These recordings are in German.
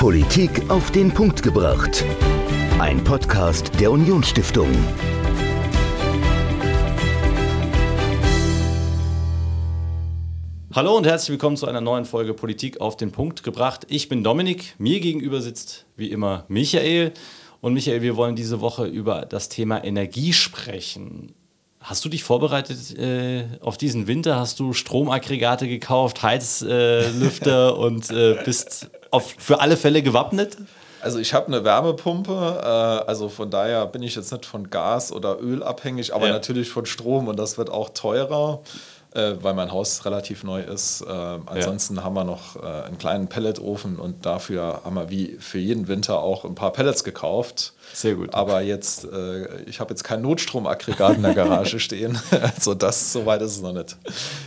Politik auf den Punkt gebracht. Ein Podcast der Unionsstiftung. Hallo und herzlich willkommen zu einer neuen Folge Politik auf den Punkt gebracht. Ich bin Dominik, mir gegenüber sitzt wie immer Michael. Und Michael, wir wollen diese Woche über das Thema Energie sprechen. Hast du dich vorbereitet äh, auf diesen Winter? Hast du Stromaggregate gekauft, Heizlüfter äh, und äh, bist auf, für alle Fälle gewappnet? Also ich habe eine Wärmepumpe, äh, also von daher bin ich jetzt nicht von Gas oder Öl abhängig, aber ja. natürlich von Strom und das wird auch teurer äh, weil mein Haus relativ neu ist. Äh, ansonsten ja. haben wir noch äh, einen kleinen Pelletofen und dafür haben wir wie für jeden Winter auch ein paar Pellets gekauft. Sehr gut. Aber jetzt, äh, ich habe jetzt kein Notstromaggregat in der Garage stehen. also das, so weit ist es noch nicht.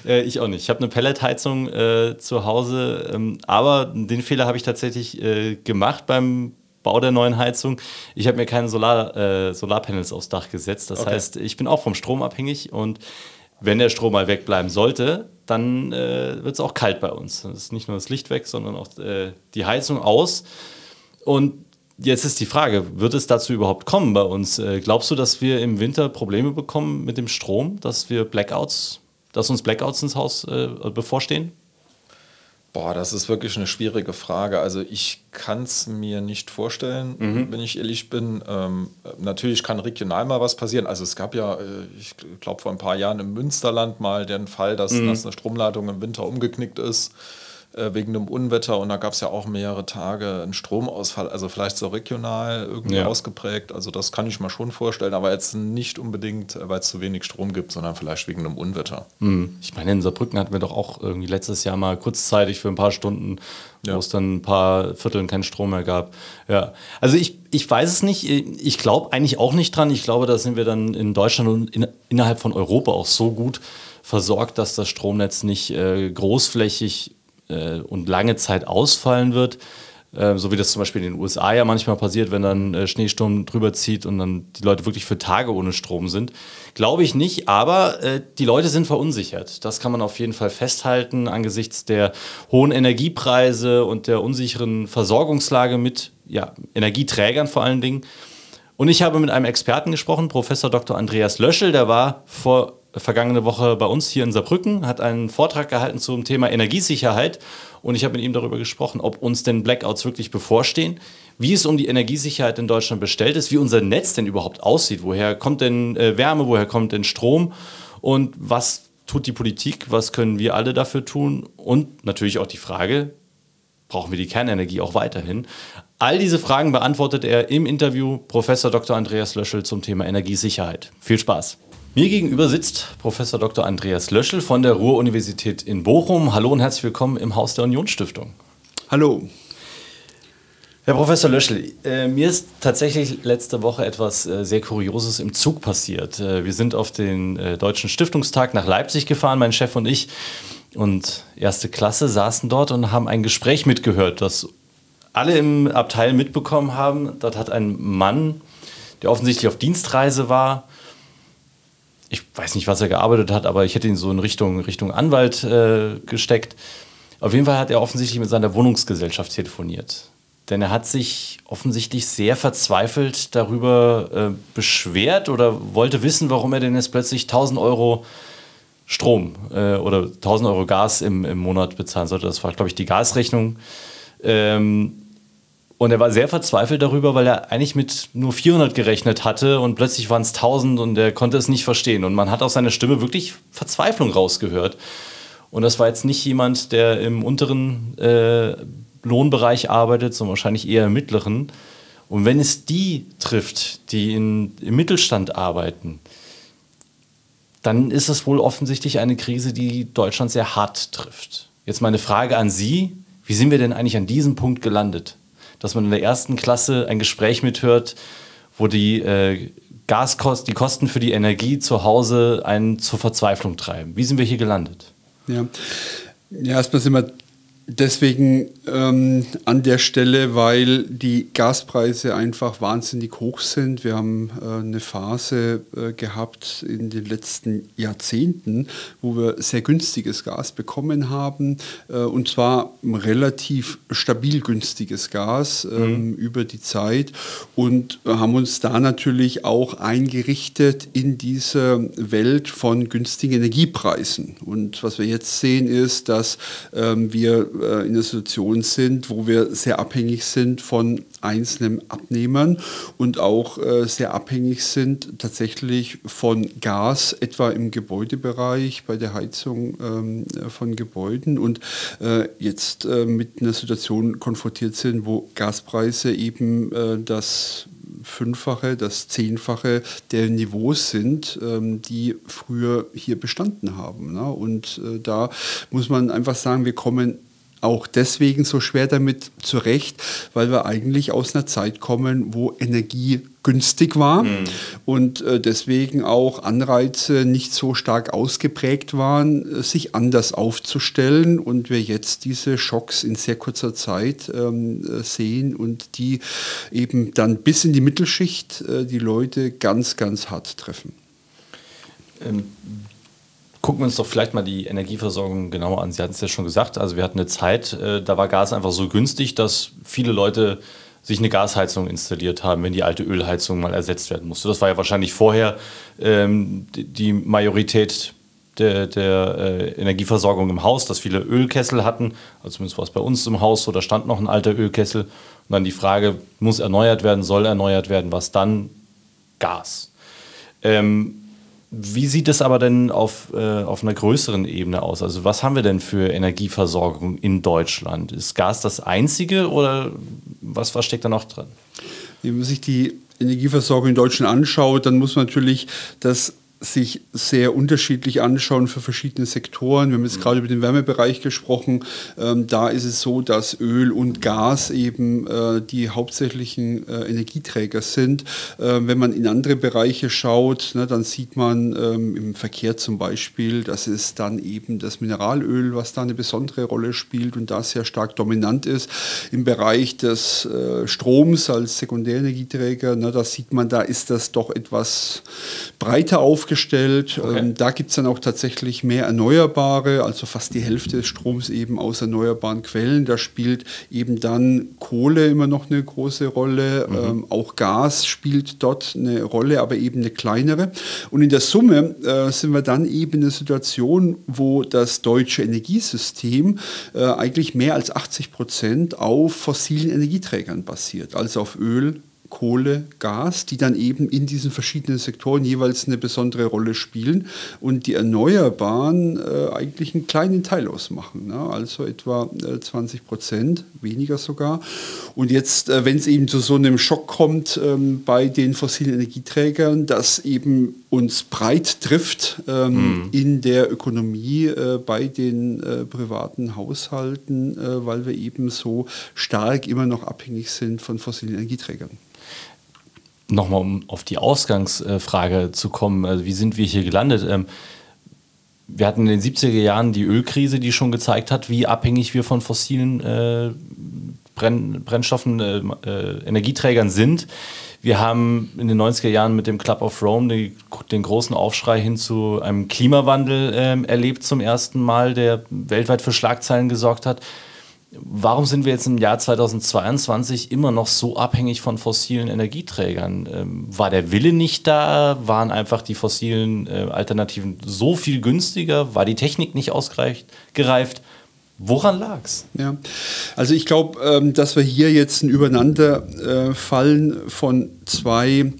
Äh, ich auch nicht. Ich habe eine Pelletheizung äh, zu Hause, ähm, aber den Fehler habe ich tatsächlich gemacht beim Bau der neuen Heizung. Ich habe mir keine Solar, äh, Solarpanels aufs Dach gesetzt. Das okay. heißt, ich bin auch vom Strom abhängig und wenn der Strom mal wegbleiben sollte, dann äh, wird es auch kalt bei uns. Es ist nicht nur das Licht weg, sondern auch äh, die Heizung aus. Und jetzt ist die Frage, wird es dazu überhaupt kommen bei uns? Äh, glaubst du, dass wir im Winter Probleme bekommen mit dem Strom, dass wir Blackouts, dass uns Blackouts ins Haus äh, bevorstehen? Boah, das ist wirklich eine schwierige Frage. Also ich kann es mir nicht vorstellen, mhm. wenn ich ehrlich bin. Ähm, natürlich kann regional mal was passieren. Also es gab ja, äh, ich glaube vor ein paar Jahren im Münsterland mal den Fall, dass, mhm. dass eine Stromleitung im Winter umgeknickt ist. Äh, wegen einem Unwetter und da gab es ja auch mehrere Tage einen Stromausfall, also vielleicht so regional irgendwie ja. ausgeprägt. Also das kann ich mir schon vorstellen, aber jetzt nicht unbedingt, äh, weil es zu wenig Strom gibt, sondern vielleicht wegen einem Unwetter. Mhm. Ich meine, in Saarbrücken hatten wir doch auch irgendwie letztes Jahr mal kurzzeitig für ein paar Stunden, ja. wo es dann ein paar Vierteln keinen Strom mehr gab. Ja, also ich, ich weiß es nicht. Ich glaube eigentlich auch nicht dran. Ich glaube, da sind wir dann in Deutschland und in, innerhalb von Europa auch so gut versorgt, dass das Stromnetz nicht äh, großflächig äh, und lange Zeit ausfallen wird. Äh, so wie das zum Beispiel in den USA ja manchmal passiert, wenn dann äh, Schneesturm drüber zieht und dann die Leute wirklich für Tage ohne Strom sind. Glaube ich nicht, aber äh, die Leute sind verunsichert. Das kann man auf jeden Fall festhalten angesichts der hohen Energiepreise und der unsicheren Versorgungslage mit ja, Energieträgern vor allen Dingen. Und ich habe mit einem Experten gesprochen, Professor Dr. Andreas Löschel, der war vor vergangene Woche bei uns hier in Saarbrücken, hat einen Vortrag gehalten zum Thema Energiesicherheit und ich habe mit ihm darüber gesprochen, ob uns denn Blackouts wirklich bevorstehen, wie es um die Energiesicherheit in Deutschland bestellt ist, wie unser Netz denn überhaupt aussieht, woher kommt denn äh, Wärme, woher kommt denn Strom und was tut die Politik, was können wir alle dafür tun und natürlich auch die Frage, brauchen wir die Kernenergie auch weiterhin? All diese Fragen beantwortet er im Interview Professor Dr. Andreas Löschel zum Thema Energiesicherheit. Viel Spaß! Mir gegenüber sitzt Professor Dr. Andreas Löschel von der Ruhr-Universität in Bochum. Hallo und herzlich willkommen im Haus der Unionsstiftung. Hallo. Herr Professor Löschel, äh, mir ist tatsächlich letzte Woche etwas äh, sehr Kurioses im Zug passiert. Äh, wir sind auf den äh, Deutschen Stiftungstag nach Leipzig gefahren, mein Chef und ich. Und erste Klasse saßen dort und haben ein Gespräch mitgehört, das alle im Abteil mitbekommen haben. Dort hat ein Mann, der offensichtlich auf Dienstreise war, ich weiß nicht, was er gearbeitet hat, aber ich hätte ihn so in Richtung, Richtung Anwalt äh, gesteckt. Auf jeden Fall hat er offensichtlich mit seiner Wohnungsgesellschaft telefoniert. Denn er hat sich offensichtlich sehr verzweifelt darüber äh, beschwert oder wollte wissen, warum er denn jetzt plötzlich 1000 Euro Strom äh, oder 1000 Euro Gas im, im Monat bezahlen sollte. Das war, glaube ich, die Gasrechnung. Ähm, und er war sehr verzweifelt darüber, weil er eigentlich mit nur 400 gerechnet hatte und plötzlich waren es 1000 und er konnte es nicht verstehen. Und man hat aus seiner Stimme wirklich Verzweiflung rausgehört. Und das war jetzt nicht jemand, der im unteren äh, Lohnbereich arbeitet, sondern wahrscheinlich eher im mittleren. Und wenn es die trifft, die in, im Mittelstand arbeiten, dann ist es wohl offensichtlich eine Krise, die Deutschland sehr hart trifft. Jetzt meine Frage an Sie, wie sind wir denn eigentlich an diesem Punkt gelandet? Dass man in der ersten Klasse ein Gespräch mithört, wo die äh, Gaskosten, die Kosten für die Energie zu Hause einen zur Verzweiflung treiben. Wie sind wir hier gelandet? Ja, ja erstmal sind wir deswegen ähm, an der Stelle, weil die Gaspreise einfach wahnsinnig hoch sind. Wir haben äh, eine Phase äh, gehabt in den letzten Jahrzehnten, wo wir sehr günstiges Gas bekommen haben äh, und zwar relativ stabil günstiges Gas ähm, mhm. über die Zeit und haben uns da natürlich auch eingerichtet in diese Welt von günstigen Energiepreisen. Und was wir jetzt sehen ist, dass ähm, wir äh, in der Situation sind, wo wir sehr abhängig sind von einzelnen Abnehmern und auch äh, sehr abhängig sind tatsächlich von Gas, etwa im Gebäudebereich, bei der Heizung ähm, von Gebäuden und äh, jetzt äh, mit einer Situation konfrontiert sind, wo Gaspreise eben äh, das Fünffache, das Zehnfache der Niveaus sind, ähm, die früher hier bestanden haben. Ne? Und äh, da muss man einfach sagen, wir kommen auch deswegen so schwer damit zurecht, weil wir eigentlich aus einer Zeit kommen, wo Energie günstig war mhm. und äh, deswegen auch Anreize nicht so stark ausgeprägt waren, äh, sich anders aufzustellen und wir jetzt diese Schocks in sehr kurzer Zeit ähm, äh, sehen und die eben dann bis in die Mittelschicht äh, die Leute ganz, ganz hart treffen. Ähm gucken wir uns doch vielleicht mal die Energieversorgung genauer an. Sie hatten es ja schon gesagt, also wir hatten eine Zeit, äh, da war Gas einfach so günstig, dass viele Leute sich eine Gasheizung installiert haben, wenn die alte Ölheizung mal ersetzt werden musste. Das war ja wahrscheinlich vorher ähm, die Majorität der, der äh, Energieversorgung im Haus, dass viele Ölkessel hatten. Also zumindest war es bei uns im Haus so, da stand noch ein alter Ölkessel. Und dann die Frage, muss erneuert werden, soll erneuert werden, was dann? Gas. Ähm, wie sieht es aber denn auf, äh, auf einer größeren Ebene aus? Also was haben wir denn für Energieversorgung in Deutschland? Ist Gas das einzige oder was, was steckt da noch drin? Wenn man sich die Energieversorgung in Deutschland anschaut, dann muss man natürlich das sich sehr unterschiedlich anschauen für verschiedene Sektoren. Wir haben jetzt mhm. gerade über den Wärmebereich gesprochen. Ähm, da ist es so, dass Öl und Gas eben äh, die hauptsächlichen äh, Energieträger sind. Äh, wenn man in andere Bereiche schaut, ne, dann sieht man ähm, im Verkehr zum Beispiel, dass es dann eben das Mineralöl, was da eine besondere Rolle spielt und da sehr stark dominant ist. Im Bereich des äh, Stroms als Sekundärenergieträger, ne, da sieht man, da ist das doch etwas breiter aufgestellt aufgestellt. Okay. Ähm, da gibt es dann auch tatsächlich mehr Erneuerbare, also fast die Hälfte des Stroms eben aus erneuerbaren Quellen. Da spielt eben dann Kohle immer noch eine große Rolle. Mhm. Ähm, auch Gas spielt dort eine Rolle, aber eben eine kleinere. Und in der Summe äh, sind wir dann eben in einer Situation, wo das deutsche Energiesystem äh, eigentlich mehr als 80 Prozent auf fossilen Energieträgern basiert, also auf Öl, Kohle, Gas, die dann eben in diesen verschiedenen Sektoren jeweils eine besondere Rolle spielen und die Erneuerbaren äh, eigentlich einen kleinen Teil ausmachen, ne? also etwa äh, 20 Prozent, weniger sogar. Und jetzt, äh, wenn es eben zu so einem Schock kommt ähm, bei den fossilen Energieträgern, das eben uns breit trifft ähm, mhm. in der Ökonomie äh, bei den äh, privaten Haushalten, äh, weil wir eben so stark immer noch abhängig sind von fossilen Energieträgern nochmal um auf die Ausgangsfrage zu kommen, also wie sind wir hier gelandet? Ähm, wir hatten in den 70er Jahren die Ölkrise, die schon gezeigt hat, wie abhängig wir von fossilen äh, Brenn Brennstoffen, äh, äh, Energieträgern sind. Wir haben in den 90er Jahren mit dem Club of Rome die, den großen Aufschrei hin zu einem Klimawandel ähm, erlebt zum ersten Mal, der weltweit für Schlagzeilen gesorgt hat. Warum sind wir jetzt im Jahr 2022 immer noch so abhängig von fossilen Energieträgern? Ähm, war der Wille nicht da? Waren einfach die fossilen äh, Alternativen so viel günstiger? War die Technik nicht ausgereift? Woran lag es? Ja, also ich glaube, ähm, dass wir hier jetzt ein Übereinanderfallen äh, von zwei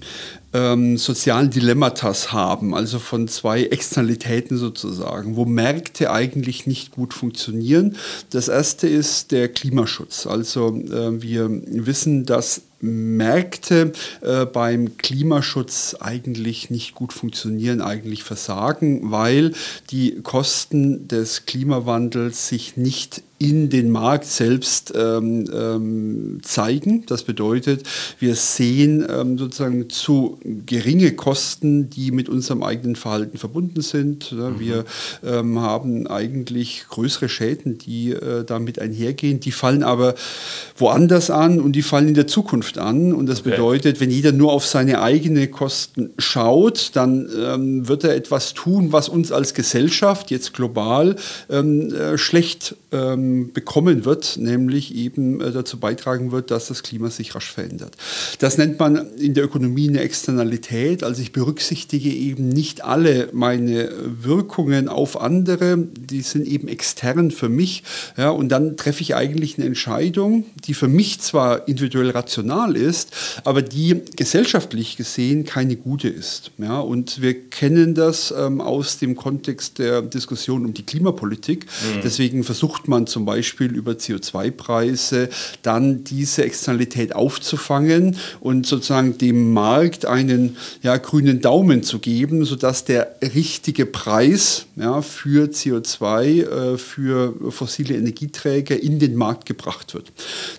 ähm, sozialen Dilemmatas haben, also von zwei Externalitäten sozusagen, wo Märkte eigentlich nicht gut funktionieren. Das erste ist der Klimaschutz. Also äh, wir wissen, dass Märkte äh, beim Klimaschutz eigentlich nicht gut funktionieren, eigentlich versagen, weil die Kosten des Klimawandels sich nicht in den Markt selbst ähm, ähm, zeigen. Das bedeutet, wir sehen ähm, sozusagen zu geringe Kosten, die mit unserem eigenen Verhalten verbunden sind. Mhm. Wir ähm, haben eigentlich größere Schäden, die äh, damit einhergehen. Die fallen aber woanders an und die fallen in der Zukunft an. Und das okay. bedeutet, wenn jeder nur auf seine eigenen Kosten schaut, dann ähm, wird er etwas tun, was uns als Gesellschaft jetzt global ähm, äh, schlecht ähm, bekommen wird, nämlich eben äh, dazu beitragen wird, dass das Klima sich rasch verändert. Das nennt man in der Ökonomie eine Externalität. Also ich berücksichtige eben nicht alle meine Wirkungen auf andere, die sind eben extern für mich. Ja, und dann treffe ich eigentlich eine Entscheidung, die für mich zwar individuell rational ist, aber die gesellschaftlich gesehen keine gute ist. Ja, und wir kennen das ähm, aus dem Kontext der Diskussion um die Klimapolitik. Mhm. Deswegen versucht man zum Beispiel über CO2-Preise dann diese Externalität aufzufangen und sozusagen dem Markt einen ja, grünen Daumen zu geben, sodass der richtige Preis ja, für CO2, äh, für fossile Energieträger in den Markt gebracht wird.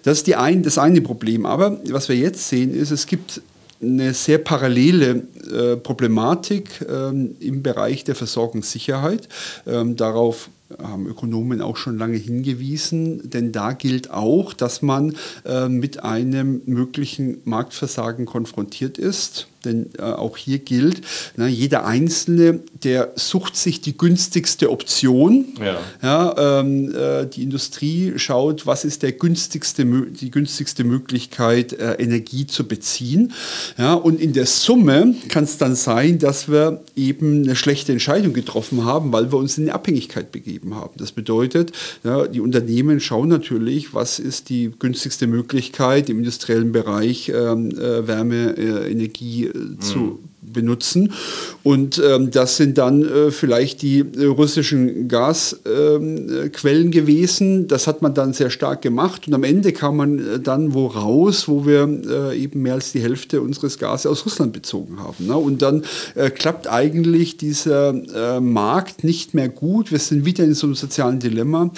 Das ist die ein, das eine Problem. Aber was wir jetzt sehen, ist, es gibt eine sehr parallele äh, Problematik ähm, im Bereich der Versorgungssicherheit. Ähm, darauf haben Ökonomen auch schon lange hingewiesen, denn da gilt auch, dass man äh, mit einem möglichen Marktversagen konfrontiert ist. Denn äh, auch hier gilt, na, jeder Einzelne, der sucht sich die günstigste Option. Ja. Ja, ähm, äh, die Industrie schaut, was ist der günstigste, die günstigste Möglichkeit, äh, Energie zu beziehen. Ja, und in der Summe kann es dann sein, dass wir eben eine schlechte Entscheidung getroffen haben, weil wir uns in eine Abhängigkeit begeben haben. Das bedeutet, ja, die Unternehmen schauen natürlich, was ist die günstigste Möglichkeit im industriellen Bereich ähm, äh, Wärme, äh, Energie zu mhm. Benutzen. Und ähm, das sind dann äh, vielleicht die äh, russischen Gasquellen ähm, gewesen. Das hat man dann sehr stark gemacht. Und am Ende kam man äh, dann wo raus, wo wir äh, eben mehr als die Hälfte unseres Gases aus Russland bezogen haben. Ne? Und dann äh, klappt eigentlich dieser äh, Markt nicht mehr gut. Wir sind wieder in so einem sozialen Dilemma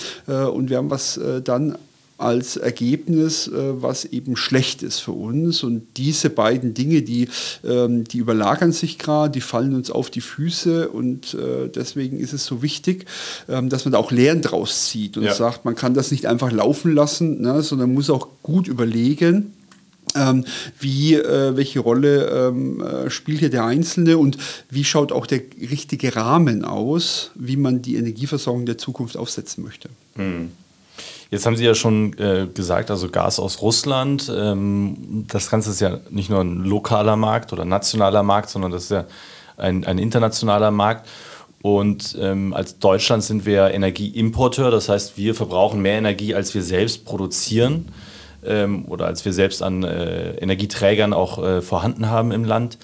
und wir haben was dann als Ergebnis, äh, was eben schlecht ist für uns. Und diese beiden Dinge, die, ähm, die überlagern sich gerade, die fallen uns auf die Füße und äh, deswegen ist es so wichtig, ähm, dass man da auch Lehren draus zieht und ja. sagt, man kann das nicht einfach laufen lassen, ne, sondern muss auch gut überlegen, ähm, wie, äh, welche Rolle ähm, äh, spielt hier der Einzelne und wie schaut auch der richtige Rahmen aus, wie man die Energieversorgung der Zukunft aufsetzen möchte. Mhm. Jetzt haben Sie ja schon äh, gesagt, also Gas aus Russland. Ähm, das Ganze ist ja nicht nur ein lokaler Markt oder nationaler Markt, sondern das ist ja ein, ein internationaler Markt. Und ähm, als Deutschland sind wir Energieimporteur, das heißt, wir verbrauchen mehr Energie, als wir selbst produzieren ähm, oder als wir selbst an äh, Energieträgern auch äh, vorhanden haben im Land.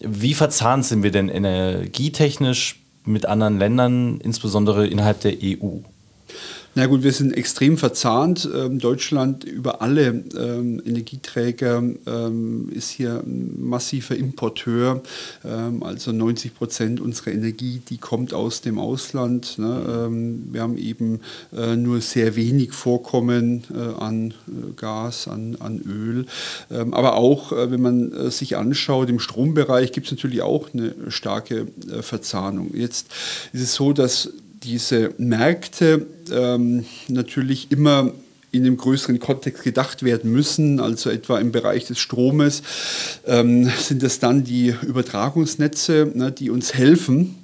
Wie verzahnt sind wir denn energietechnisch mit anderen Ländern, insbesondere innerhalb der EU? Na gut, wir sind extrem verzahnt. Ähm, Deutschland über alle ähm, Energieträger ähm, ist hier ein massiver Importeur. Ähm, also 90 Prozent unserer Energie, die kommt aus dem Ausland. Ne? Ähm, wir haben eben äh, nur sehr wenig Vorkommen äh, an äh, Gas, an, an Öl. Aber auch, äh, wenn man äh, sich anschaut, im Strombereich gibt es natürlich auch eine starke äh, Verzahnung. Jetzt ist es so, dass diese Märkte ähm, natürlich immer in einem größeren Kontext gedacht werden müssen, also etwa im Bereich des Stromes, ähm, sind es dann die Übertragungsnetze, ne, die uns helfen,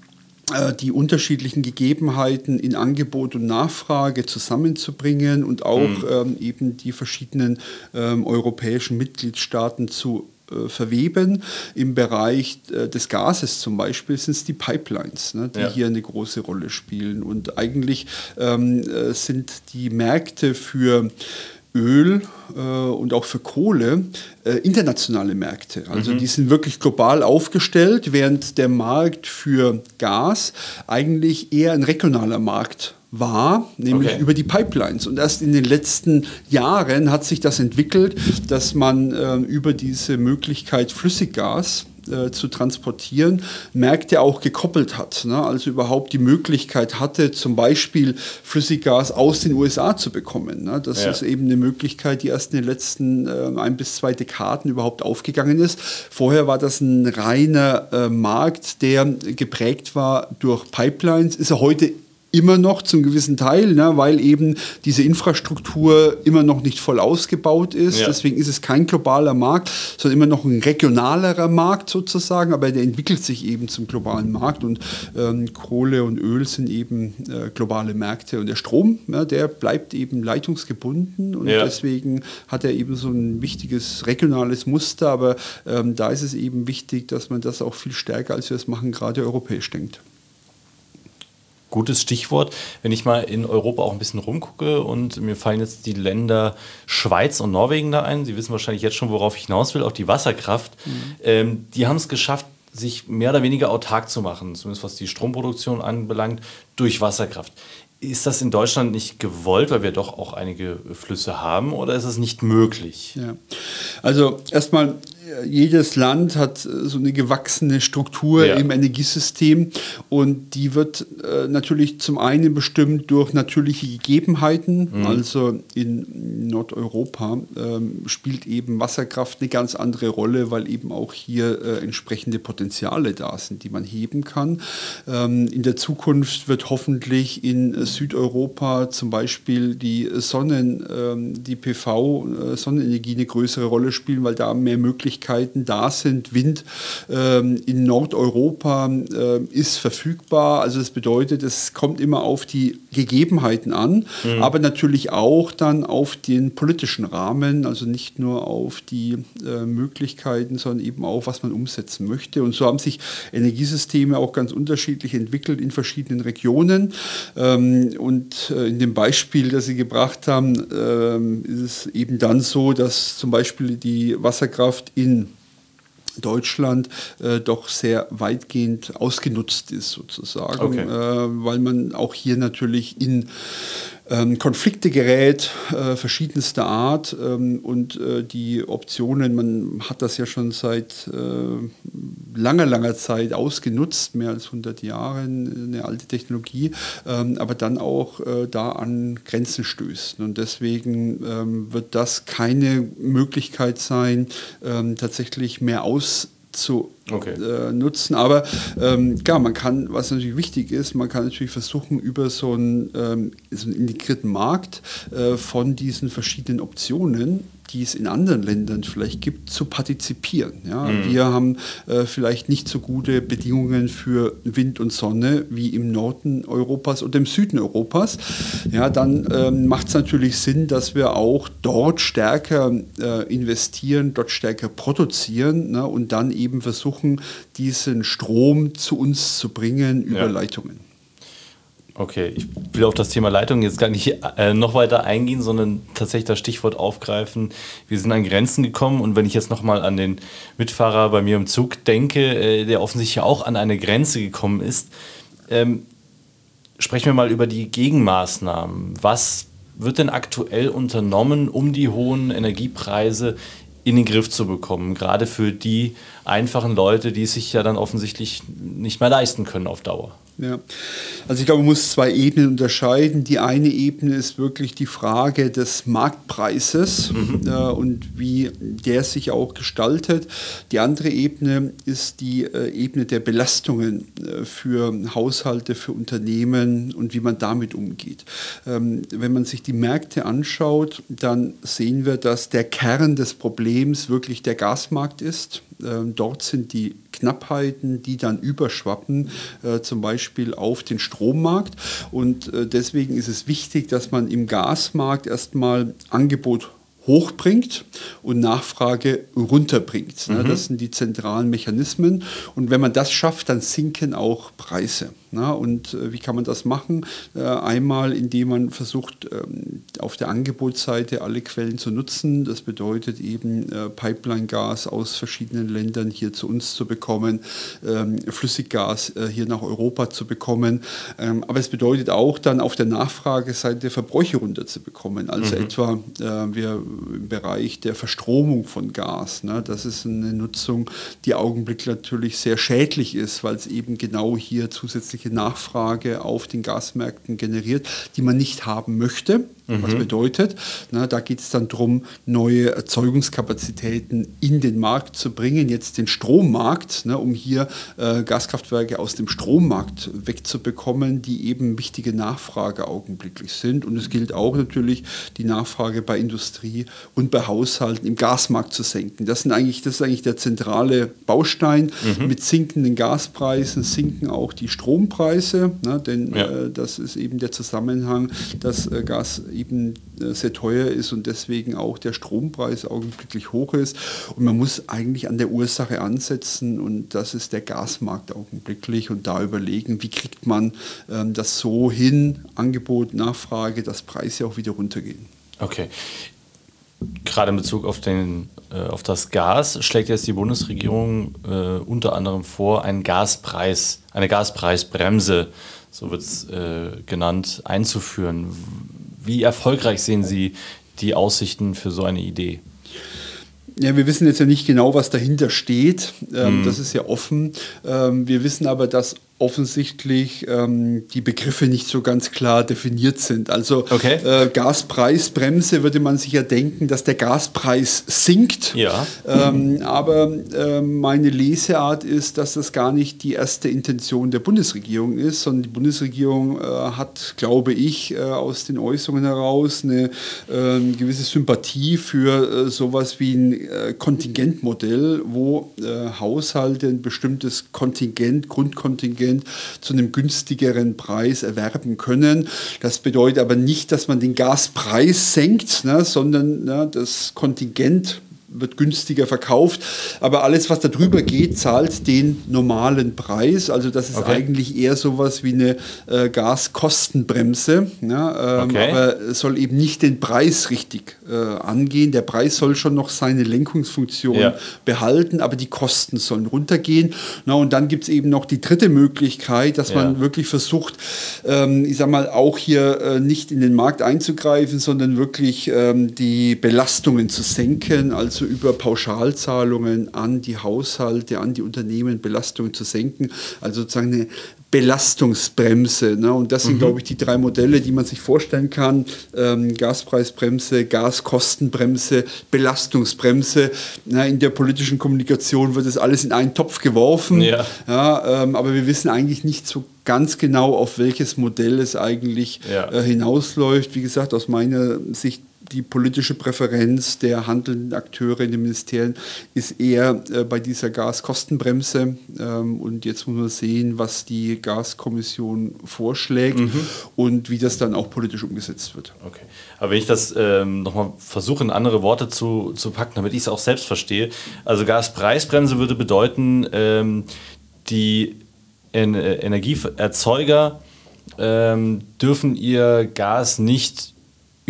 äh, die unterschiedlichen Gegebenheiten in Angebot und Nachfrage zusammenzubringen und auch mhm. ähm, eben die verschiedenen ähm, europäischen Mitgliedstaaten zu äh, verweben. Im Bereich äh, des Gases zum Beispiel sind es die Pipelines, ne, die ja. hier eine große Rolle spielen. Und eigentlich ähm, äh, sind die Märkte für Öl äh, und auch für Kohle äh, internationale Märkte. Also mhm. die sind wirklich global aufgestellt, während der Markt für Gas eigentlich eher ein regionaler Markt war, nämlich okay. über die Pipelines. Und erst in den letzten Jahren hat sich das entwickelt, dass man äh, über diese Möglichkeit Flüssiggas äh, zu transportieren, Märkte auch gekoppelt hat. Ne? Also überhaupt die Möglichkeit hatte, zum Beispiel Flüssiggas aus den USA zu bekommen. Ne? Das ja. ist eben eine Möglichkeit, die erst in den letzten äh, ein bis zwei Dekaden überhaupt aufgegangen ist. Vorher war das ein reiner äh, Markt, der geprägt war durch Pipelines, ist er heute immer noch zum gewissen Teil, ne, weil eben diese Infrastruktur immer noch nicht voll ausgebaut ist. Ja. Deswegen ist es kein globaler Markt, sondern immer noch ein regionalerer Markt sozusagen, aber der entwickelt sich eben zum globalen Markt und ähm, Kohle und Öl sind eben äh, globale Märkte und der Strom, ja, der bleibt eben leitungsgebunden und ja. deswegen hat er eben so ein wichtiges regionales Muster, aber ähm, da ist es eben wichtig, dass man das auch viel stärker, als wir es machen, gerade europäisch denkt gutes Stichwort. Wenn ich mal in Europa auch ein bisschen rumgucke und mir fallen jetzt die Länder Schweiz und Norwegen da ein, Sie wissen wahrscheinlich jetzt schon, worauf ich hinaus will, auch die Wasserkraft, mhm. ähm, die haben es geschafft, sich mehr oder weniger autark zu machen, zumindest was die Stromproduktion anbelangt, durch Wasserkraft. Ist das in Deutschland nicht gewollt, weil wir doch auch einige Flüsse haben, oder ist es nicht möglich? Ja. Also erstmal jedes Land hat äh, so eine gewachsene Struktur ja. im Energiesystem und die wird äh, natürlich zum einen bestimmt durch natürliche Gegebenheiten. Mhm. Also in Nordeuropa ähm, spielt eben Wasserkraft eine ganz andere Rolle, weil eben auch hier äh, entsprechende Potenziale da sind, die man heben kann. Ähm, in der Zukunft wird hoffentlich in Südeuropa zum Beispiel die Sonnen, ähm, die PV, äh, Sonnenenergie eine größere Rolle spielen, weil da mehr Möglichkeiten Möglichkeiten da sind. Wind ähm, in Nordeuropa äh, ist verfügbar. Also das bedeutet, es kommt immer auf die Gegebenheiten an, mhm. aber natürlich auch dann auf den politischen Rahmen, also nicht nur auf die äh, Möglichkeiten, sondern eben auch, was man umsetzen möchte. Und so haben sich Energiesysteme auch ganz unterschiedlich entwickelt in verschiedenen Regionen. Ähm, und äh, in dem Beispiel, das Sie gebracht haben, ähm, ist es eben dann so, dass zum Beispiel die Wasserkraft in in Deutschland äh, doch sehr weitgehend ausgenutzt ist, sozusagen, okay. äh, weil man auch hier natürlich in ähm, Konflikte gerät, äh, verschiedenster Art ähm, und äh, die Optionen, man hat das ja schon seit äh, langer, langer Zeit ausgenutzt, mehr als 100 Jahre, eine alte Technologie, ähm, aber dann auch äh, da an Grenzen stößt. Und deswegen ähm, wird das keine Möglichkeit sein, ähm, tatsächlich mehr aus zu okay. äh, nutzen. Aber ähm, klar, man kann, was natürlich wichtig ist, man kann natürlich versuchen, über so einen, ähm, so einen integrierten Markt äh, von diesen verschiedenen Optionen die es in anderen Ländern vielleicht gibt, zu partizipieren. Ja? Mhm. Wir haben äh, vielleicht nicht so gute Bedingungen für Wind und Sonne wie im Norden Europas oder im Süden Europas. Ja, dann ähm, macht es natürlich Sinn, dass wir auch dort stärker äh, investieren, dort stärker produzieren ne? und dann eben versuchen, diesen Strom zu uns zu bringen über ja. Leitungen. Okay, ich will auf das Thema Leitung jetzt gar nicht äh, noch weiter eingehen, sondern tatsächlich das Stichwort aufgreifen. Wir sind an Grenzen gekommen und wenn ich jetzt nochmal an den Mitfahrer bei mir im Zug denke, äh, der offensichtlich auch an eine Grenze gekommen ist, ähm, sprechen wir mal über die Gegenmaßnahmen. Was wird denn aktuell unternommen, um die hohen Energiepreise in den Griff zu bekommen? Gerade für die einfachen Leute, die es sich ja dann offensichtlich nicht mehr leisten können auf Dauer. Ja. Also ich glaube, man muss zwei Ebenen unterscheiden. Die eine Ebene ist wirklich die Frage des Marktpreises mhm. äh, und wie der sich auch gestaltet. Die andere Ebene ist die äh, Ebene der Belastungen äh, für Haushalte, für Unternehmen und wie man damit umgeht. Ähm, wenn man sich die Märkte anschaut, dann sehen wir, dass der Kern des Problems wirklich der Gasmarkt ist. Ähm, dort sind die Knappheiten, die dann überschwappen, äh, zum Beispiel auf den Strommarkt. Und äh, deswegen ist es wichtig, dass man im Gasmarkt erstmal Angebot hochbringt und Nachfrage runterbringt. Mhm. Das sind die zentralen Mechanismen. Und wenn man das schafft, dann sinken auch Preise. Na, und äh, wie kann man das machen? Äh, einmal, indem man versucht, ähm, auf der Angebotsseite alle Quellen zu nutzen. Das bedeutet eben äh, Pipeline-Gas aus verschiedenen Ländern hier zu uns zu bekommen, ähm, Flüssiggas äh, hier nach Europa zu bekommen. Ähm, aber es bedeutet auch dann auf der Nachfrageseite Verbräuche runterzubekommen. Also mhm. etwa äh, wir im Bereich der Verstromung von Gas. Ne? Das ist eine Nutzung, die augenblicklich natürlich sehr schädlich ist, weil es eben genau hier zusätzliche Nachfrage auf den Gasmärkten generiert, die man nicht haben möchte. Mhm. Was bedeutet, na, da geht es dann darum, neue Erzeugungskapazitäten in den Markt zu bringen, jetzt den Strommarkt, ne, um hier äh, Gaskraftwerke aus dem Strommarkt wegzubekommen, die eben wichtige Nachfrage augenblicklich sind. Und es gilt auch natürlich, die Nachfrage bei Industrie und bei Haushalten im Gasmarkt zu senken. Das, sind eigentlich, das ist eigentlich der zentrale Baustein. Mhm. Mit sinkenden Gaspreisen sinken auch die Strompreise, ne, denn ja. äh, das ist eben der Zusammenhang, dass äh, Gas eben äh, sehr teuer ist und deswegen auch der Strompreis augenblicklich hoch ist. Und man muss eigentlich an der Ursache ansetzen und das ist der Gasmarkt augenblicklich und da überlegen, wie kriegt man ähm, das so hin, Angebot, Nachfrage, dass Preise auch wieder runtergehen. Okay. Gerade in Bezug auf, den, äh, auf das Gas schlägt jetzt die Bundesregierung äh, unter anderem vor, einen Gaspreis, eine Gaspreisbremse, so wird es äh, genannt, einzuführen. Wie erfolgreich sehen Sie die Aussichten für so eine Idee? Ja, wir wissen jetzt ja nicht genau, was dahinter steht. Ähm, mm. Das ist ja offen. Ähm, wir wissen aber, dass offensichtlich ähm, die Begriffe nicht so ganz klar definiert sind. Also okay. äh, Gaspreisbremse würde man sich ja denken, dass der Gaspreis sinkt. Ja. Ähm, aber äh, meine Leseart ist, dass das gar nicht die erste Intention der Bundesregierung ist, sondern die Bundesregierung äh, hat, glaube ich, äh, aus den Äußerungen heraus eine ähm, gewisse Sympathie für äh, sowas wie ein äh, Kontingentmodell, wo Haushalte ein bestimmtes Kontingent, Grundkontingent Prozent zu einem günstigeren Preis erwerben können. Das bedeutet aber nicht, dass man den Gaspreis senkt, ne, sondern ne, das Kontingent wird günstiger verkauft. Aber alles, was darüber geht, zahlt den normalen Preis. Also das ist okay. eigentlich eher sowas wie eine äh, Gaskostenbremse. Ja, ähm, okay. Aber es soll eben nicht den Preis richtig äh, angehen. Der Preis soll schon noch seine Lenkungsfunktion ja. behalten, aber die Kosten sollen runtergehen. Na, und dann gibt es eben noch die dritte Möglichkeit, dass ja. man wirklich versucht, ähm, ich sag mal, auch hier äh, nicht in den Markt einzugreifen, sondern wirklich ähm, die Belastungen zu senken. Also also über Pauschalzahlungen an die Haushalte, an die Unternehmen Belastungen zu senken. Also sozusagen eine Belastungsbremse. Ne? Und das sind, mhm. glaube ich, die drei Modelle, die man sich vorstellen kann. Ähm, Gaspreisbremse, Gaskostenbremse, Belastungsbremse. Na, in der politischen Kommunikation wird das alles in einen Topf geworfen. Ja. Ja, ähm, aber wir wissen eigentlich nicht so ganz genau, auf welches Modell es eigentlich ja. äh, hinausläuft. Wie gesagt, aus meiner Sicht die politische Präferenz der handelnden Akteure in den Ministerien ist eher äh, bei dieser Gaskostenbremse. Ähm, und jetzt muss man sehen, was die Gaskommission vorschlägt mhm. und wie das dann auch politisch umgesetzt wird. Okay. Aber wenn ich das ähm, nochmal versuche, in andere Worte zu, zu packen, damit ich es auch selbst verstehe. Also Gaspreisbremse würde bedeuten, ähm, die en Energieerzeuger ähm, dürfen ihr Gas nicht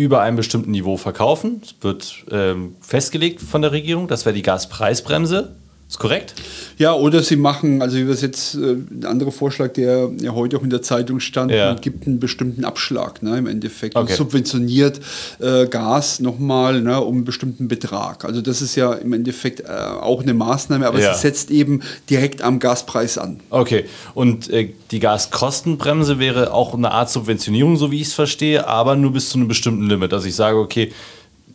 über einem bestimmten Niveau verkaufen. Es wird ähm, festgelegt von der Regierung. Das wäre die Gaspreisbremse. Ist korrekt? Ja, oder sie machen, also wie wir es jetzt, äh, ein anderer Vorschlag, der ja heute auch in der Zeitung stand, ja. gibt einen bestimmten Abschlag ne, im Endeffekt okay. und subventioniert äh, Gas nochmal ne, um einen bestimmten Betrag. Also das ist ja im Endeffekt äh, auch eine Maßnahme, aber ja. sie setzt eben direkt am Gaspreis an. Okay, und äh, die Gaskostenbremse wäre auch eine Art Subventionierung, so wie ich es verstehe, aber nur bis zu einem bestimmten Limit. Also ich sage, okay,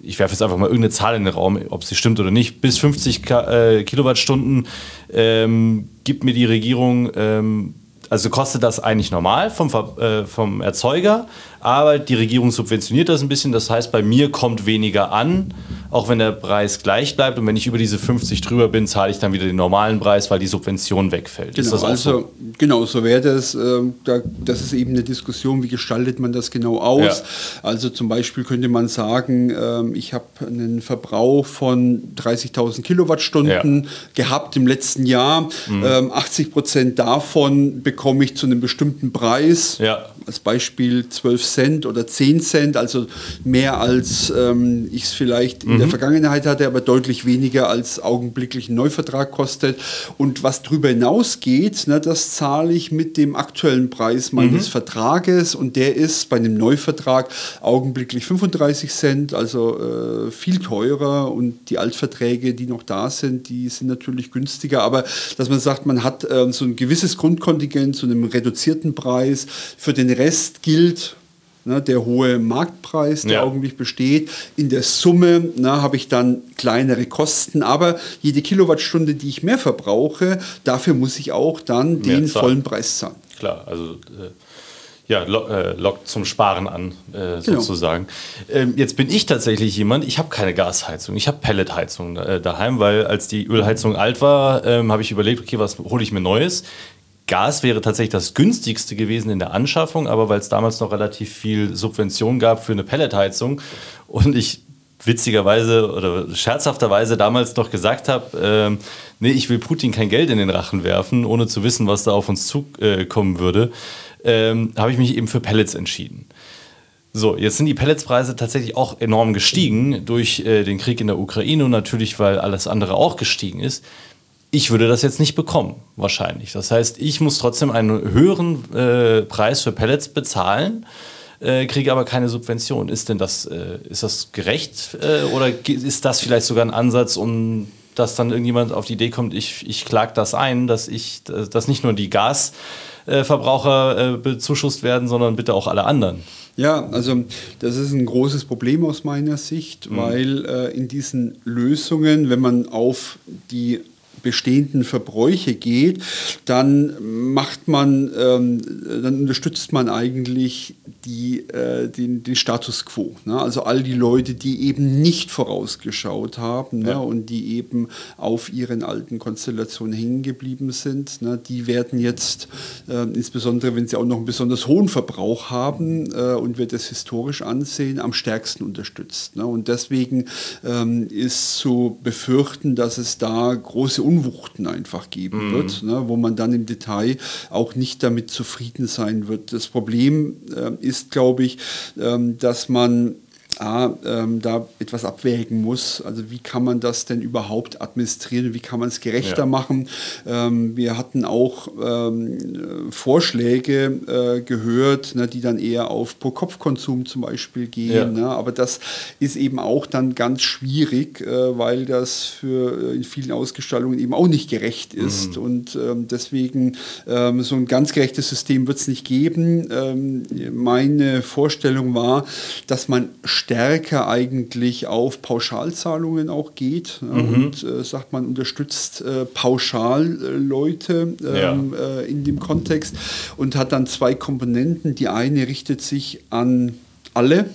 ich werfe jetzt einfach mal irgendeine Zahl in den Raum, ob sie stimmt oder nicht, bis 50 Ka äh, Kilowattstunden ähm, gibt mir die Regierung, ähm, also kostet das eigentlich normal vom, äh, vom Erzeuger, aber die Regierung subventioniert das ein bisschen, das heißt, bei mir kommt weniger an auch wenn der Preis gleich bleibt und wenn ich über diese 50 drüber bin, zahle ich dann wieder den normalen Preis, weil die Subvention wegfällt. Genau, ist das auch also, so? genau, so wäre das. Ähm, da, das ist eben eine Diskussion, wie gestaltet man das genau aus. Ja. Also zum Beispiel könnte man sagen, ähm, ich habe einen Verbrauch von 30.000 Kilowattstunden Ja. gehabt im letzten Jahr. Ähm, 80 Prozent davon bekomme ich zu einem bestimmten Preis. Ja. Als Beispiel 12 Cent oder 10 Cent, also mehr als ähm, ich es vielleicht in der Vergangenheit hatte, aber deutlich weniger als augenblicklich ein Neuvertrag kostet. Und was darüber hinausgeht, ne, das zahle ich mit dem aktuellen Preis meines Vertrages und der ist bei einem Neuvertrag augenblicklich 35 Cent, also äh, viel teurer und die Altverträge, die noch da sind, die sind natürlich günstiger, aber dass man sagt, man hat ähm, so ein gewisses Grundkontingent zu einem reduzierten Preis, für den Rest gilt ne, der hohe Marktpreis, der Ja. augenblicklich besteht. In der Summe ne, habe ich dann kleinere Kosten, aber jede Kilowattstunde, die ich mehr verbrauche, dafür muss ich auch dann Mehr den zahlen. vollen Preis zahlen. Klar, also äh, ja, lo äh, lockt zum Sparen an, äh, Genau. sozusagen. Ähm, jetzt bin ich tatsächlich jemand, ich habe keine Gasheizung, ich habe Pelletheizung äh, daheim, weil als die Ölheizung alt war, ähm, habe ich überlegt, okay, was hole ich mir Neues? Gas wäre tatsächlich das günstigste gewesen in der Anschaffung, aber weil es damals noch relativ viel Subvention gab für eine Pelletheizung und ich witzigerweise oder scherzhafterweise damals noch gesagt habe, ähm, nee, ich will Putin kein Geld in den Rachen werfen, ohne zu wissen, was da auf uns zukommen äh, würde, ähm, habe ich mich eben für Pellets entschieden. So, jetzt sind die Pelletspreise tatsächlich auch enorm gestiegen durch äh, den Krieg in der Ukraine und natürlich, weil alles andere auch gestiegen ist. Ich würde das jetzt nicht bekommen, wahrscheinlich. Das heißt, ich muss trotzdem einen höheren äh, Preis für Pellets bezahlen, äh, kriege aber keine Subvention. Ist denn das, äh, ist das gerecht äh, oder ist das vielleicht sogar ein Ansatz, um dass dann irgendjemand auf die Idee kommt, ich, ich klage das ein, dass ich, dass nicht nur die Gasverbraucher äh, bezuschusst werden, sondern bitte auch alle anderen. Ja, also das ist ein großes Problem aus meiner Sicht, weil äh, in diesen Lösungen, wenn man auf die bestehenden Verbräuche geht, dann macht man, ähm, dann unterstützt man eigentlich die, äh, den, den Status quo. Ne? Also all die Leute, die eben nicht vorausgeschaut haben ne? Ja. und die eben auf ihren alten Konstellationen hängen geblieben sind, ne? die werden jetzt, äh, insbesondere wenn sie auch noch einen besonders hohen Verbrauch haben äh, und wir das historisch ansehen, am stärksten unterstützt. Ne? Und deswegen ähm, ist zu befürchten, dass es da große Unwuchten einfach geben wird, ne? wo man dann im Detail auch nicht damit zufrieden sein wird. Das Problem äh, ist, glaube ich, ähm, dass man A, ähm, da etwas abwägen muss. Also wie kann man das denn überhaupt administrieren? Wie kann man es gerechter Ja. machen? Ähm, wir hatten auch ähm, äh, Vorschläge äh, gehört, ne, die dann eher auf Pro-Kopf-Konsum zum Beispiel gehen. Ja. Ne? Aber das ist eben auch dann ganz schwierig, äh, weil das für äh, in vielen Ausgestaltungen eben auch nicht gerecht ist. Und ähm, deswegen ähm, so ein ganz gerechtes System wird es nicht geben. Ähm, meine Vorstellung war, dass man stärker eigentlich auf Pauschalzahlungen auch geht äh, und äh, sagt, man unterstützt äh, pauschal Leute ähm, äh, in dem Kontext und hat dann zwei Komponenten. Die eine richtet sich an alle.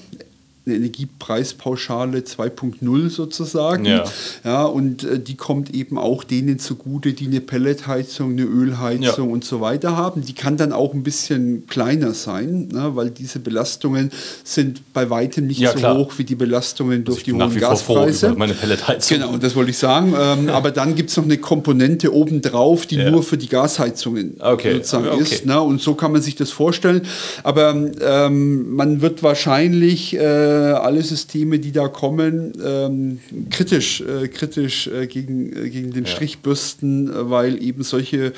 Eine Energiepreispauschale 2.0 sozusagen. Ja. Ja, und äh, die kommt eben auch denen zugute, die eine Pelletheizung, eine Ölheizung Ja. und so weiter haben. Die kann dann auch ein bisschen kleiner sein, ne, weil diese Belastungen sind bei weitem nicht Ja, so klar. hoch wie die Belastungen durch ich die hohen Gaspreise. meine Pelletheizung. Genau, das wollte ich sagen. Ähm, aber dann gibt es noch eine Komponente obendrauf, die nur für die Gasheizungen Okay, sozusagen okay. ist. Ne? Und so kann man sich das vorstellen. Aber ähm, man wird wahrscheinlich äh, alle Systeme, die da kommen, ähm, kritisch, äh, kritisch äh, gegen, äh, gegen den Ja. Strich bürsten, äh, weil eben solche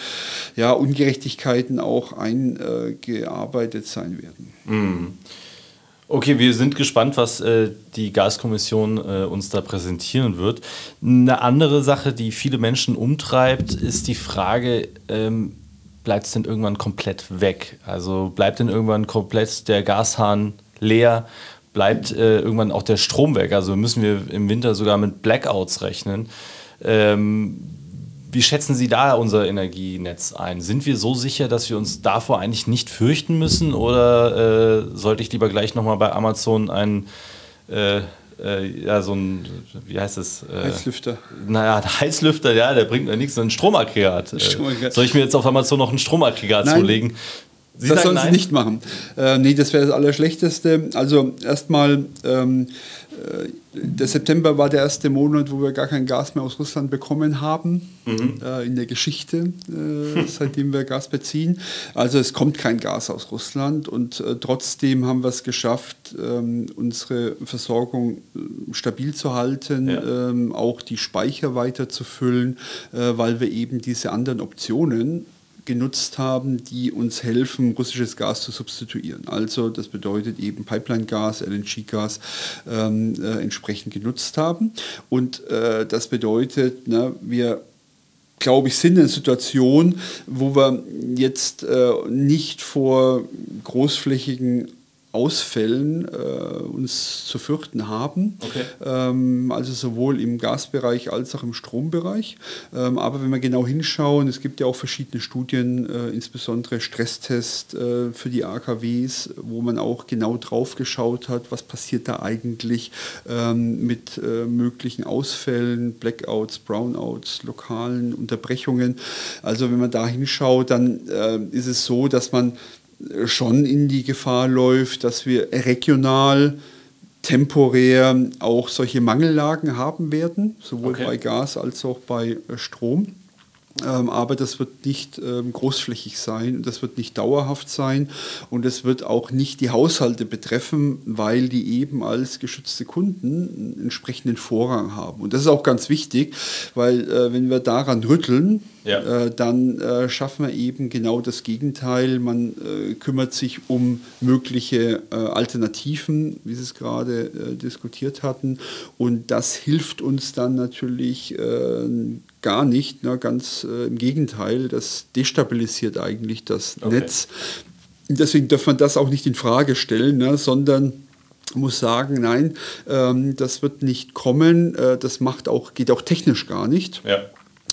ja, Ungerechtigkeiten auch eingearbeitet sein werden. Okay, wir sind gespannt, was äh, die Gaskommission äh, uns da präsentieren wird. Eine andere Sache, die viele Menschen umtreibt, ist die Frage, ähm, bleibt es denn irgendwann komplett weg? Also bleibt denn irgendwann komplett der Gashahn leer? Bleibt äh, irgendwann auch der Strom weg? Also müssen wir im Winter sogar mit Blackouts rechnen? Ähm, wie schätzen Sie da unser Energienetz ein? Sind wir so sicher, dass wir uns davor eigentlich nicht fürchten müssen? Oder äh, sollte ich lieber gleich nochmal bei Amazon ein äh, äh, ja, so ein, wie heißt das? Äh, Heizlüfter. Naja, ein Heizlüfter, ja, der bringt mir nichts, ein Stromaggregat. Stromaggregat. Soll ich mir jetzt auf Amazon noch ein Stromaggregat Nein. zulegen? Sie das sollen nein? Sie nicht machen. Äh, nee, das wäre das Allerschlechteste. Also erstmal, ähm, äh, der September war der erste Monat, wo wir gar kein Gas mehr aus Russland bekommen haben mhm. äh, in der Geschichte, äh, seitdem wir Gas beziehen. Also es kommt kein Gas aus Russland und äh, trotzdem haben wir es geschafft, ähm, unsere Versorgung äh, stabil zu halten, ja. ähm, auch die Speicher weiter zu füllen, weil wir eben diese anderen Optionen genutzt haben, die uns helfen, russisches Gas zu substituieren. Also das bedeutet eben Pipeline-Gas, LNG-Gas ähm, äh, entsprechend genutzt haben. Und äh, das bedeutet, na, wir glaube ich, sind in einer Situation, wo wir jetzt äh, nicht vor großflächigen Ausfällen äh, uns zu fürchten haben. Okay. Ähm, also sowohl im Gasbereich als auch im Strombereich. Ähm, aber wenn wir genau hinschauen, es gibt ja auch verschiedene Studien, äh, insbesondere Stresstest äh, für die AKWs, wo man auch genau drauf geschaut hat, was passiert da eigentlich ähm, mit äh, möglichen Ausfällen, Blackouts, Brownouts, lokalen Unterbrechungen. Also wenn man da hinschaut, dann äh, ist es so, dass man schon in die Gefahr läuft, dass wir regional temporär auch solche Mangellagen haben werden, sowohl okay. bei Gas als auch bei Strom. Ähm, aber das wird nicht ähm, großflächig sein, das wird nicht dauerhaft sein und es wird auch nicht die Haushalte betreffen, weil die eben als geschützte Kunden einen entsprechenden Vorrang haben. Und das ist auch ganz wichtig, weil äh, wenn wir daran rütteln, ja. äh, dann äh, schaffen wir eben genau das Gegenteil. Man kümmert sich um mögliche Alternativen, wie Sie es gerade diskutiert hatten. Und das hilft uns dann natürlich gar nicht, ne, ganz äh, im Gegenteil, das destabilisiert eigentlich das okay. Netz. Deswegen darf man das auch nicht in Frage stellen, ne, sondern muss sagen, nein, ähm, das wird nicht kommen. Äh, das macht auch, geht auch technisch gar nicht. Ja.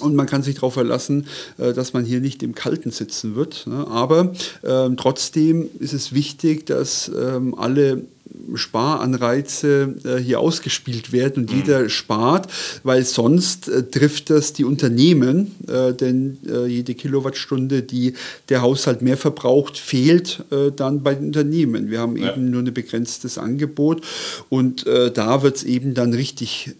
Und man kann sich darauf verlassen, äh, dass man hier nicht im Kalten sitzen wird. Aber ähm, trotzdem ist es wichtig, dass ähm, alle Sparanreize äh, hier ausgespielt werden und mhm. jeder spart, weil sonst äh, trifft das die Unternehmen, äh, denn äh, jede Kilowattstunde, die der Haushalt mehr verbraucht, fehlt äh, dann bei den Unternehmen. Wir haben ja. eben nur ein begrenztes Angebot und äh, da wird es eben dann richtig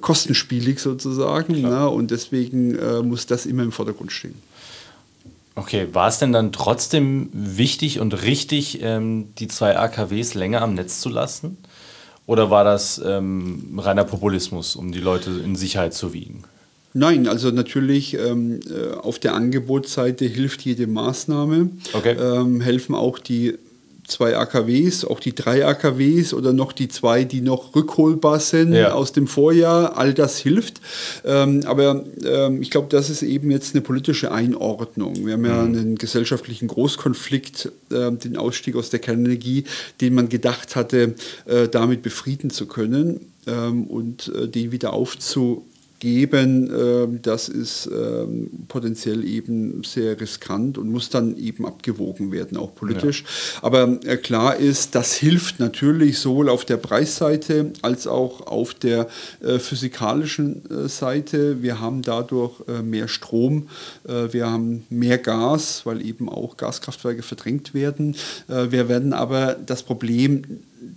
kostenspielig sozusagen ne? und deswegen muss das immer im Vordergrund stehen. Okay, war es denn dann trotzdem wichtig und richtig, ähm, die zwei AKWs länger am Netz zu lassen? Oder war das ähm, reiner Populismus, um die Leute in Sicherheit zu wiegen? Nein, also natürlich ähm, äh, auf der Angebotsseite hilft jede Maßnahme. Okay. Ähm, helfen auch die zwei AKWs, auch die drei AKWs oder noch die zwei, die noch rückholbar sind ja. aus dem Vorjahr. All das hilft. Ähm, aber ähm, ich glaube, das ist eben jetzt eine politische Einordnung. Wir haben ja mhm. einen gesellschaftlichen Großkonflikt, äh, den Ausstieg aus der Kernenergie, den man gedacht hatte, äh, damit befrieden zu können ähm, und äh, den wieder aufzu geben, ähm, das ist ähm, potenziell eben sehr riskant und muss dann eben abgewogen werden, auch politisch. Ja. Aber äh, klar ist, das hilft natürlich sowohl auf der Preisseite als auch auf der äh, physikalischen äh, Seite. Wir haben dadurch mehr Strom, wir haben mehr Gas, weil eben auch Gaskraftwerke verdrängt werden. wir werden aber das Problem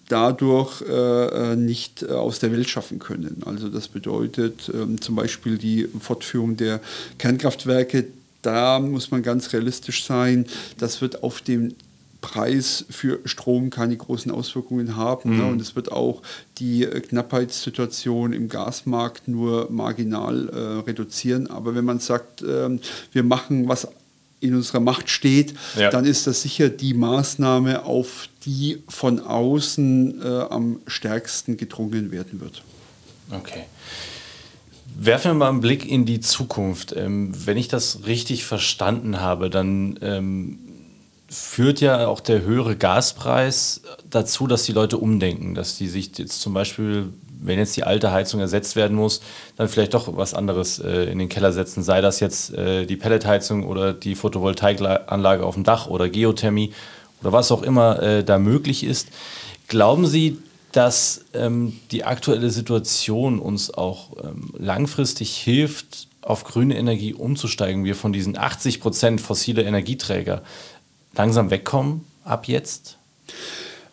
dadurch äh, äh, nicht äh, aus der Welt schaffen können. Also das bedeutet ähm, zum Beispiel die Fortführung der Kernkraftwerke. Da muss man ganz realistisch sein. Das wird auf den Preis für Strom keine großen Auswirkungen haben. Ne? Mhm. Ne? Und es wird auch die äh, Knappheitssituation im Gasmarkt nur marginal äh, reduzieren. Aber wenn man sagt, äh, wir machen was in unserer Macht steht, ja. dann ist das sicher die Maßnahme, auf die von außen äh, am stärksten gedrungen werden wird. Okay. Werfen wir mal einen Blick in die Zukunft. Ähm, wenn ich das richtig verstanden habe, dann ähm, führt ja auch der höhere Gaspreis dazu, dass die Leute umdenken, dass die sich jetzt zum Beispiel wenn jetzt die alte Heizung ersetzt werden muss, dann vielleicht doch was anderes äh, in den Keller setzen. Sei das jetzt äh, die Pelletheizung oder die Photovoltaikanlage auf dem Dach oder Geothermie oder was auch immer äh, da möglich ist. Glauben Sie, dass ähm, die aktuelle Situation uns auch ähm, langfristig hilft, auf grüne Energie umzusteigen, wir von diesen 80 Prozent fossile Energieträger langsam wegkommen ab jetzt?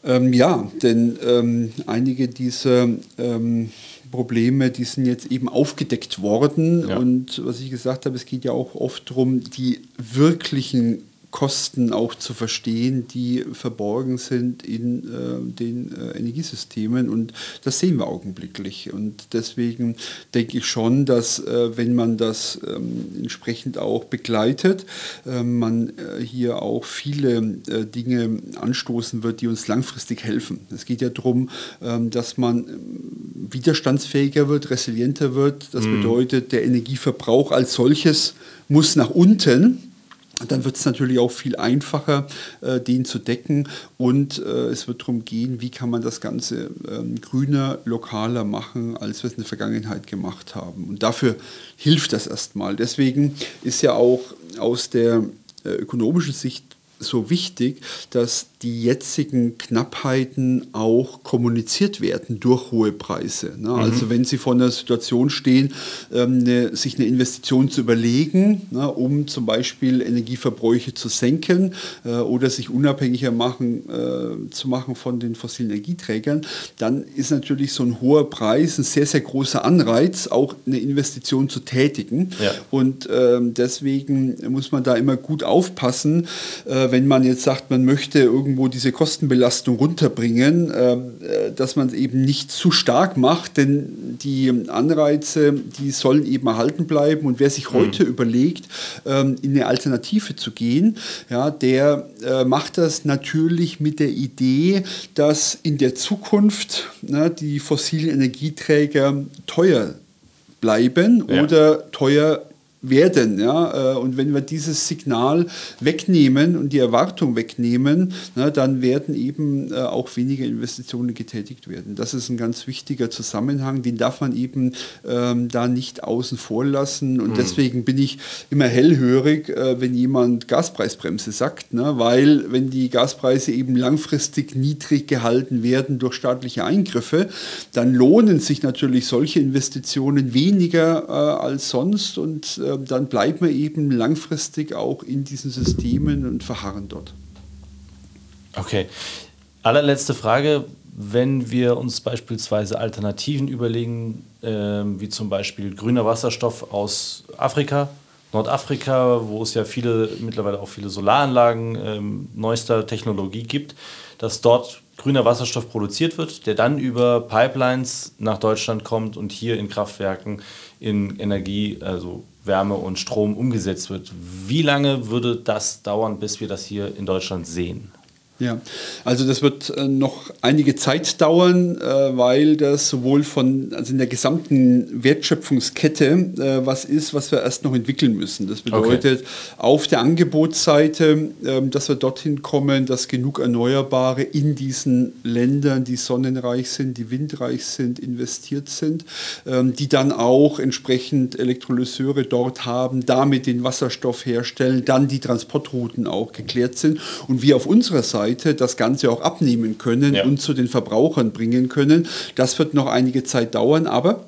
Ähm, ja, denn ähm, einige dieser ähm, Probleme, die sind jetzt eben aufgedeckt worden. Ja. Und was ich gesagt habe, es geht ja auch oft darum, die wirklichen Kosten auch zu verstehen, die verborgen sind in äh, den äh, Energiesystemen. Und das sehen wir augenblicklich. Und deswegen denke ich schon, dass äh, wenn man das ähm, entsprechend auch begleitet, äh, man äh, hier auch viele äh, Dinge anstoßen wird, die uns langfristig helfen. Es geht ja darum, ähm, dass man ähm, widerstandsfähiger wird, resilienter wird. Das mhm. bedeutet, der Energieverbrauch als solches muss nach unten dann wird es natürlich auch viel einfacher, äh, den zu decken. Und äh, es wird darum gehen, wie kann man das Ganze ähm, grüner, lokaler machen, als wir es in der Vergangenheit gemacht haben. Und dafür hilft das erstmal. Deswegen ist ja auch aus der äh, ökonomischen Sicht so wichtig, dass die jetzigen Knappheiten auch kommuniziert werden durch hohe Preise. Ne? Mhm. Also wenn Sie vor einer Situation stehen, ähm, ne, sich eine Investition zu überlegen, ne, um zum Beispiel Energieverbräuche zu senken äh, oder sich unabhängiger machen, äh, zu machen von den fossilen Energieträgern, dann ist natürlich so ein hoher Preis ein sehr, sehr großer Anreiz, auch eine Investition zu tätigen. Ja. Und äh, deswegen muss man da immer gut aufpassen, äh, wenn man jetzt sagt, man möchte irgendwo diese Kostenbelastung runterbringen, ähm, äh, dass man es eben nicht zu stark macht, denn die Anreize, die sollen eben erhalten bleiben. Und wer sich mhm. heute mhm. überlegt, ähm, in eine Alternative zu gehen, ja, der äh, macht das natürlich mit der Idee, dass in der Zukunft na, die fossilen Energieträger teuer bleiben ja. oder teuer werden. Ja? Äh, und wenn wir dieses Signal wegnehmen und die Erwartung wegnehmen, na, dann werden eben äh, auch weniger Investitionen getätigt werden. Das ist ein ganz wichtiger Zusammenhang, den darf man eben ähm, da nicht außen vor lassen. Und mhm. deswegen bin ich immer hellhörig, äh, wenn jemand Gaspreisbremse sagt, ne? weil wenn die Gaspreise eben langfristig niedrig gehalten werden durch staatliche Eingriffe, dann lohnen sich natürlich solche Investitionen weniger äh, als sonst und ähm, dann bleiben wir eben langfristig auch in diesen Systemen und verharren dort. Okay. Allerletzte Frage. Wenn wir uns beispielsweise Alternativen überlegen, äh, wie zum Beispiel grüner Wasserstoff aus Afrika, Nordafrika, wo es ja viele, mittlerweile auch viele Solaranlagen äh, neuester Technologie gibt, dass dort grüner Wasserstoff produziert wird, der dann über Pipelines nach Deutschland kommt und hier in Kraftwerken in Energie, also Wärme und Strom umgesetzt wird. Wie lange würde das dauern, bis wir das hier in Deutschland sehen? Ja, also das wird äh, noch einige Zeit dauern, äh, weil das sowohl von, also in der gesamten Wertschöpfungskette äh, was ist, was wir erst noch entwickeln müssen. Das bedeutet okay. auf der Angebotsseite, ähm, dass wir dorthin kommen, dass genug Erneuerbare in diesen Ländern, die sonnenreich sind, die windreich sind, investiert sind, ähm, die dann auch entsprechend Elektrolyseure dort haben, damit den Wasserstoff herstellen, dann die Transportrouten auch geklärt sind und wir auf unserer Seite Seite das Ganze auch abnehmen können ja. und zu den Verbrauchern bringen können. Das wird noch einige Zeit dauern, aber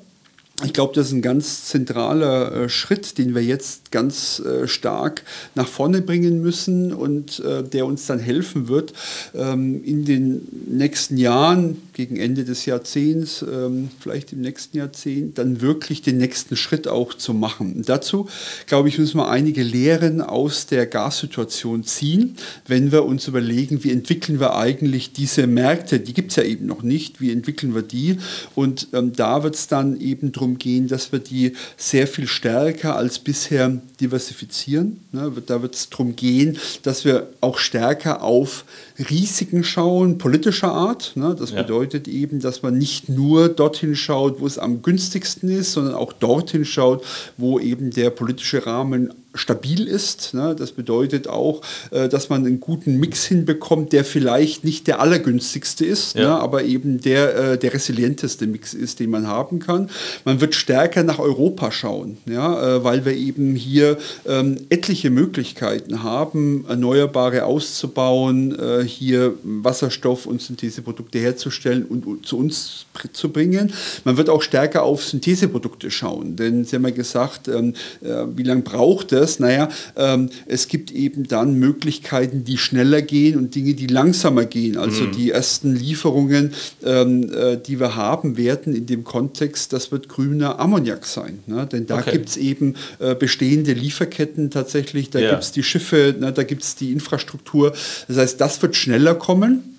ich glaube, das ist ein ganz zentraler äh, Schritt, den wir jetzt ganz äh, stark nach vorne bringen müssen und äh, der uns dann helfen wird, ähm, in den nächsten Jahren, gegen Ende des Jahrzehnts, ähm, vielleicht im nächsten Jahrzehnt, dann wirklich den nächsten Schritt auch zu machen. Und dazu, glaube ich, müssen wir einige Lehren aus der Gassituation ziehen, wenn wir uns überlegen, wie entwickeln wir eigentlich diese Märkte, die gibt es ja eben noch nicht, wie entwickeln wir die? Und ähm, da wird es dann eben darum gehen, dass wir die sehr viel stärker als bisher diversifizieren. Ne? Da wird es darum gehen, dass wir auch stärker auf Risiken schauen, politischer Art. Ne? Das ja. bedeutet eben, dass man nicht nur dorthin schaut, wo es am günstigsten ist, sondern auch dorthin schaut, wo eben der politische Rahmen stabil ist. Ne? Das bedeutet auch, äh, dass man einen guten Mix hinbekommt, der vielleicht nicht der allergünstigste ist, ja. ne? aber eben der, äh, der resilienteste Mix ist, den man haben kann. Man wird stärker nach Europa schauen, ja? Äh, weil wir eben hier ähm, etliche Möglichkeiten haben, Erneuerbare auszubauen, äh, hier Wasserstoff und Syntheseprodukte herzustellen und zu uns zu bringen. Man wird auch stärker auf Syntheseprodukte schauen, denn Sie haben ja gesagt, ähm, äh, wie lange braucht es? Naja, ähm, es gibt eben dann Möglichkeiten, die schneller gehen und Dinge, die langsamer gehen. Also mhm. die ersten Lieferungen, ähm, äh, die wir haben werden in dem Kontext, das wird grüner Ammoniak sein. Ne? Denn da okay. gibt es eben äh, bestehende Lieferketten tatsächlich, da ja. gibt es die Schiffe, ne? da gibt es die Infrastruktur. Das heißt, das wird schneller kommen.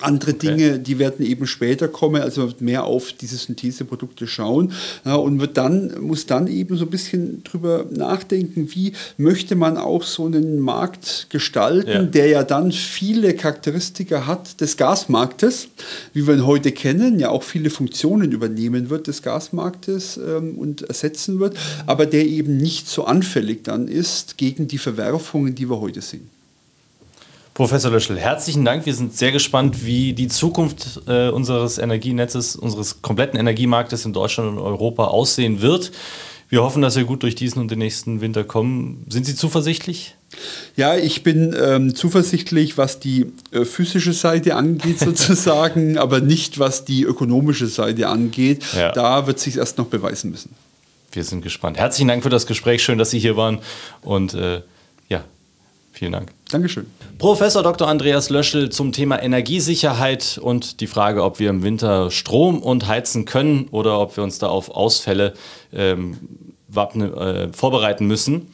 Andere okay. Dinge, die werden eben später kommen, also man wird mehr auf diese Syntheseprodukte schauen ja, und wird dann, muss dann eben so ein bisschen drüber nachdenken, wie möchte man auch so einen Markt gestalten, ja. der ja dann viele Charakteristika hat des Gasmarktes, wie wir ihn heute kennen, ja auch viele Funktionen übernehmen wird des Gasmarktes ähm, und ersetzen wird, aber der eben nicht so anfällig dann ist gegen die Verwerfungen, die wir heute sehen. Professor Löschel, herzlichen Dank. Wir sind sehr gespannt, wie die Zukunft äh, unseres Energienetzes, unseres kompletten Energiemarktes in Deutschland und Europa aussehen wird. Wir hoffen, dass wir gut durch diesen und den nächsten Winter kommen. Sind Sie zuversichtlich? Ja, ich bin ähm, zuversichtlich, was die äh, physische Seite angeht, sozusagen, aber nicht was die ökonomische Seite angeht. Ja. Da wird sich erst noch beweisen müssen. Wir sind gespannt. Herzlichen Dank für das Gespräch. Schön, dass Sie hier waren. Und äh, ja, vielen Dank. Dankeschön. Professor Dr. Andreas Löschel zum Thema Energiesicherheit und die Frage, ob wir im Winter Strom und heizen können oder ob wir uns da auf Ausfälle ähm, wappne, äh, vorbereiten müssen.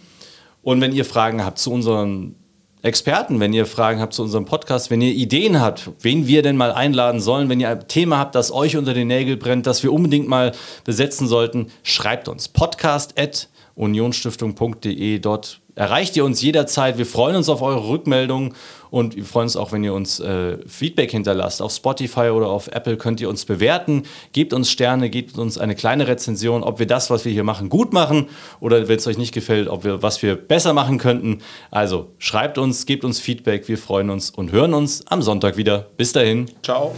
Und wenn ihr Fragen habt zu unseren Experten, wenn ihr Fragen habt zu unserem Podcast, wenn ihr Ideen habt, wen wir denn mal einladen sollen, wenn ihr ein Thema habt, das euch unter den Nägeln brennt, das wir unbedingt mal besetzen sollten, schreibt uns podcast at unionstiftung.de. Dort erreicht ihr uns jederzeit. Wir freuen uns auf eure Rückmeldungen und wir freuen uns auch, wenn ihr uns äh, Feedback hinterlasst. Auf Spotify oder auf Apple könnt ihr uns bewerten. Gebt uns Sterne, gebt uns eine kleine Rezension, ob wir das, was wir hier machen, gut machen oder wenn es euch nicht gefällt, ob wir was wir besser machen könnten. Also schreibt uns, gebt uns Feedback. Wir freuen uns und hören uns am Sonntag wieder. Bis dahin. Ciao.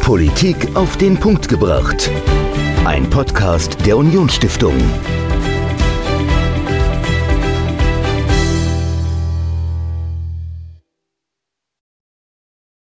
Politik auf den Punkt gebracht. Ein Podcast der Unionsstiftung.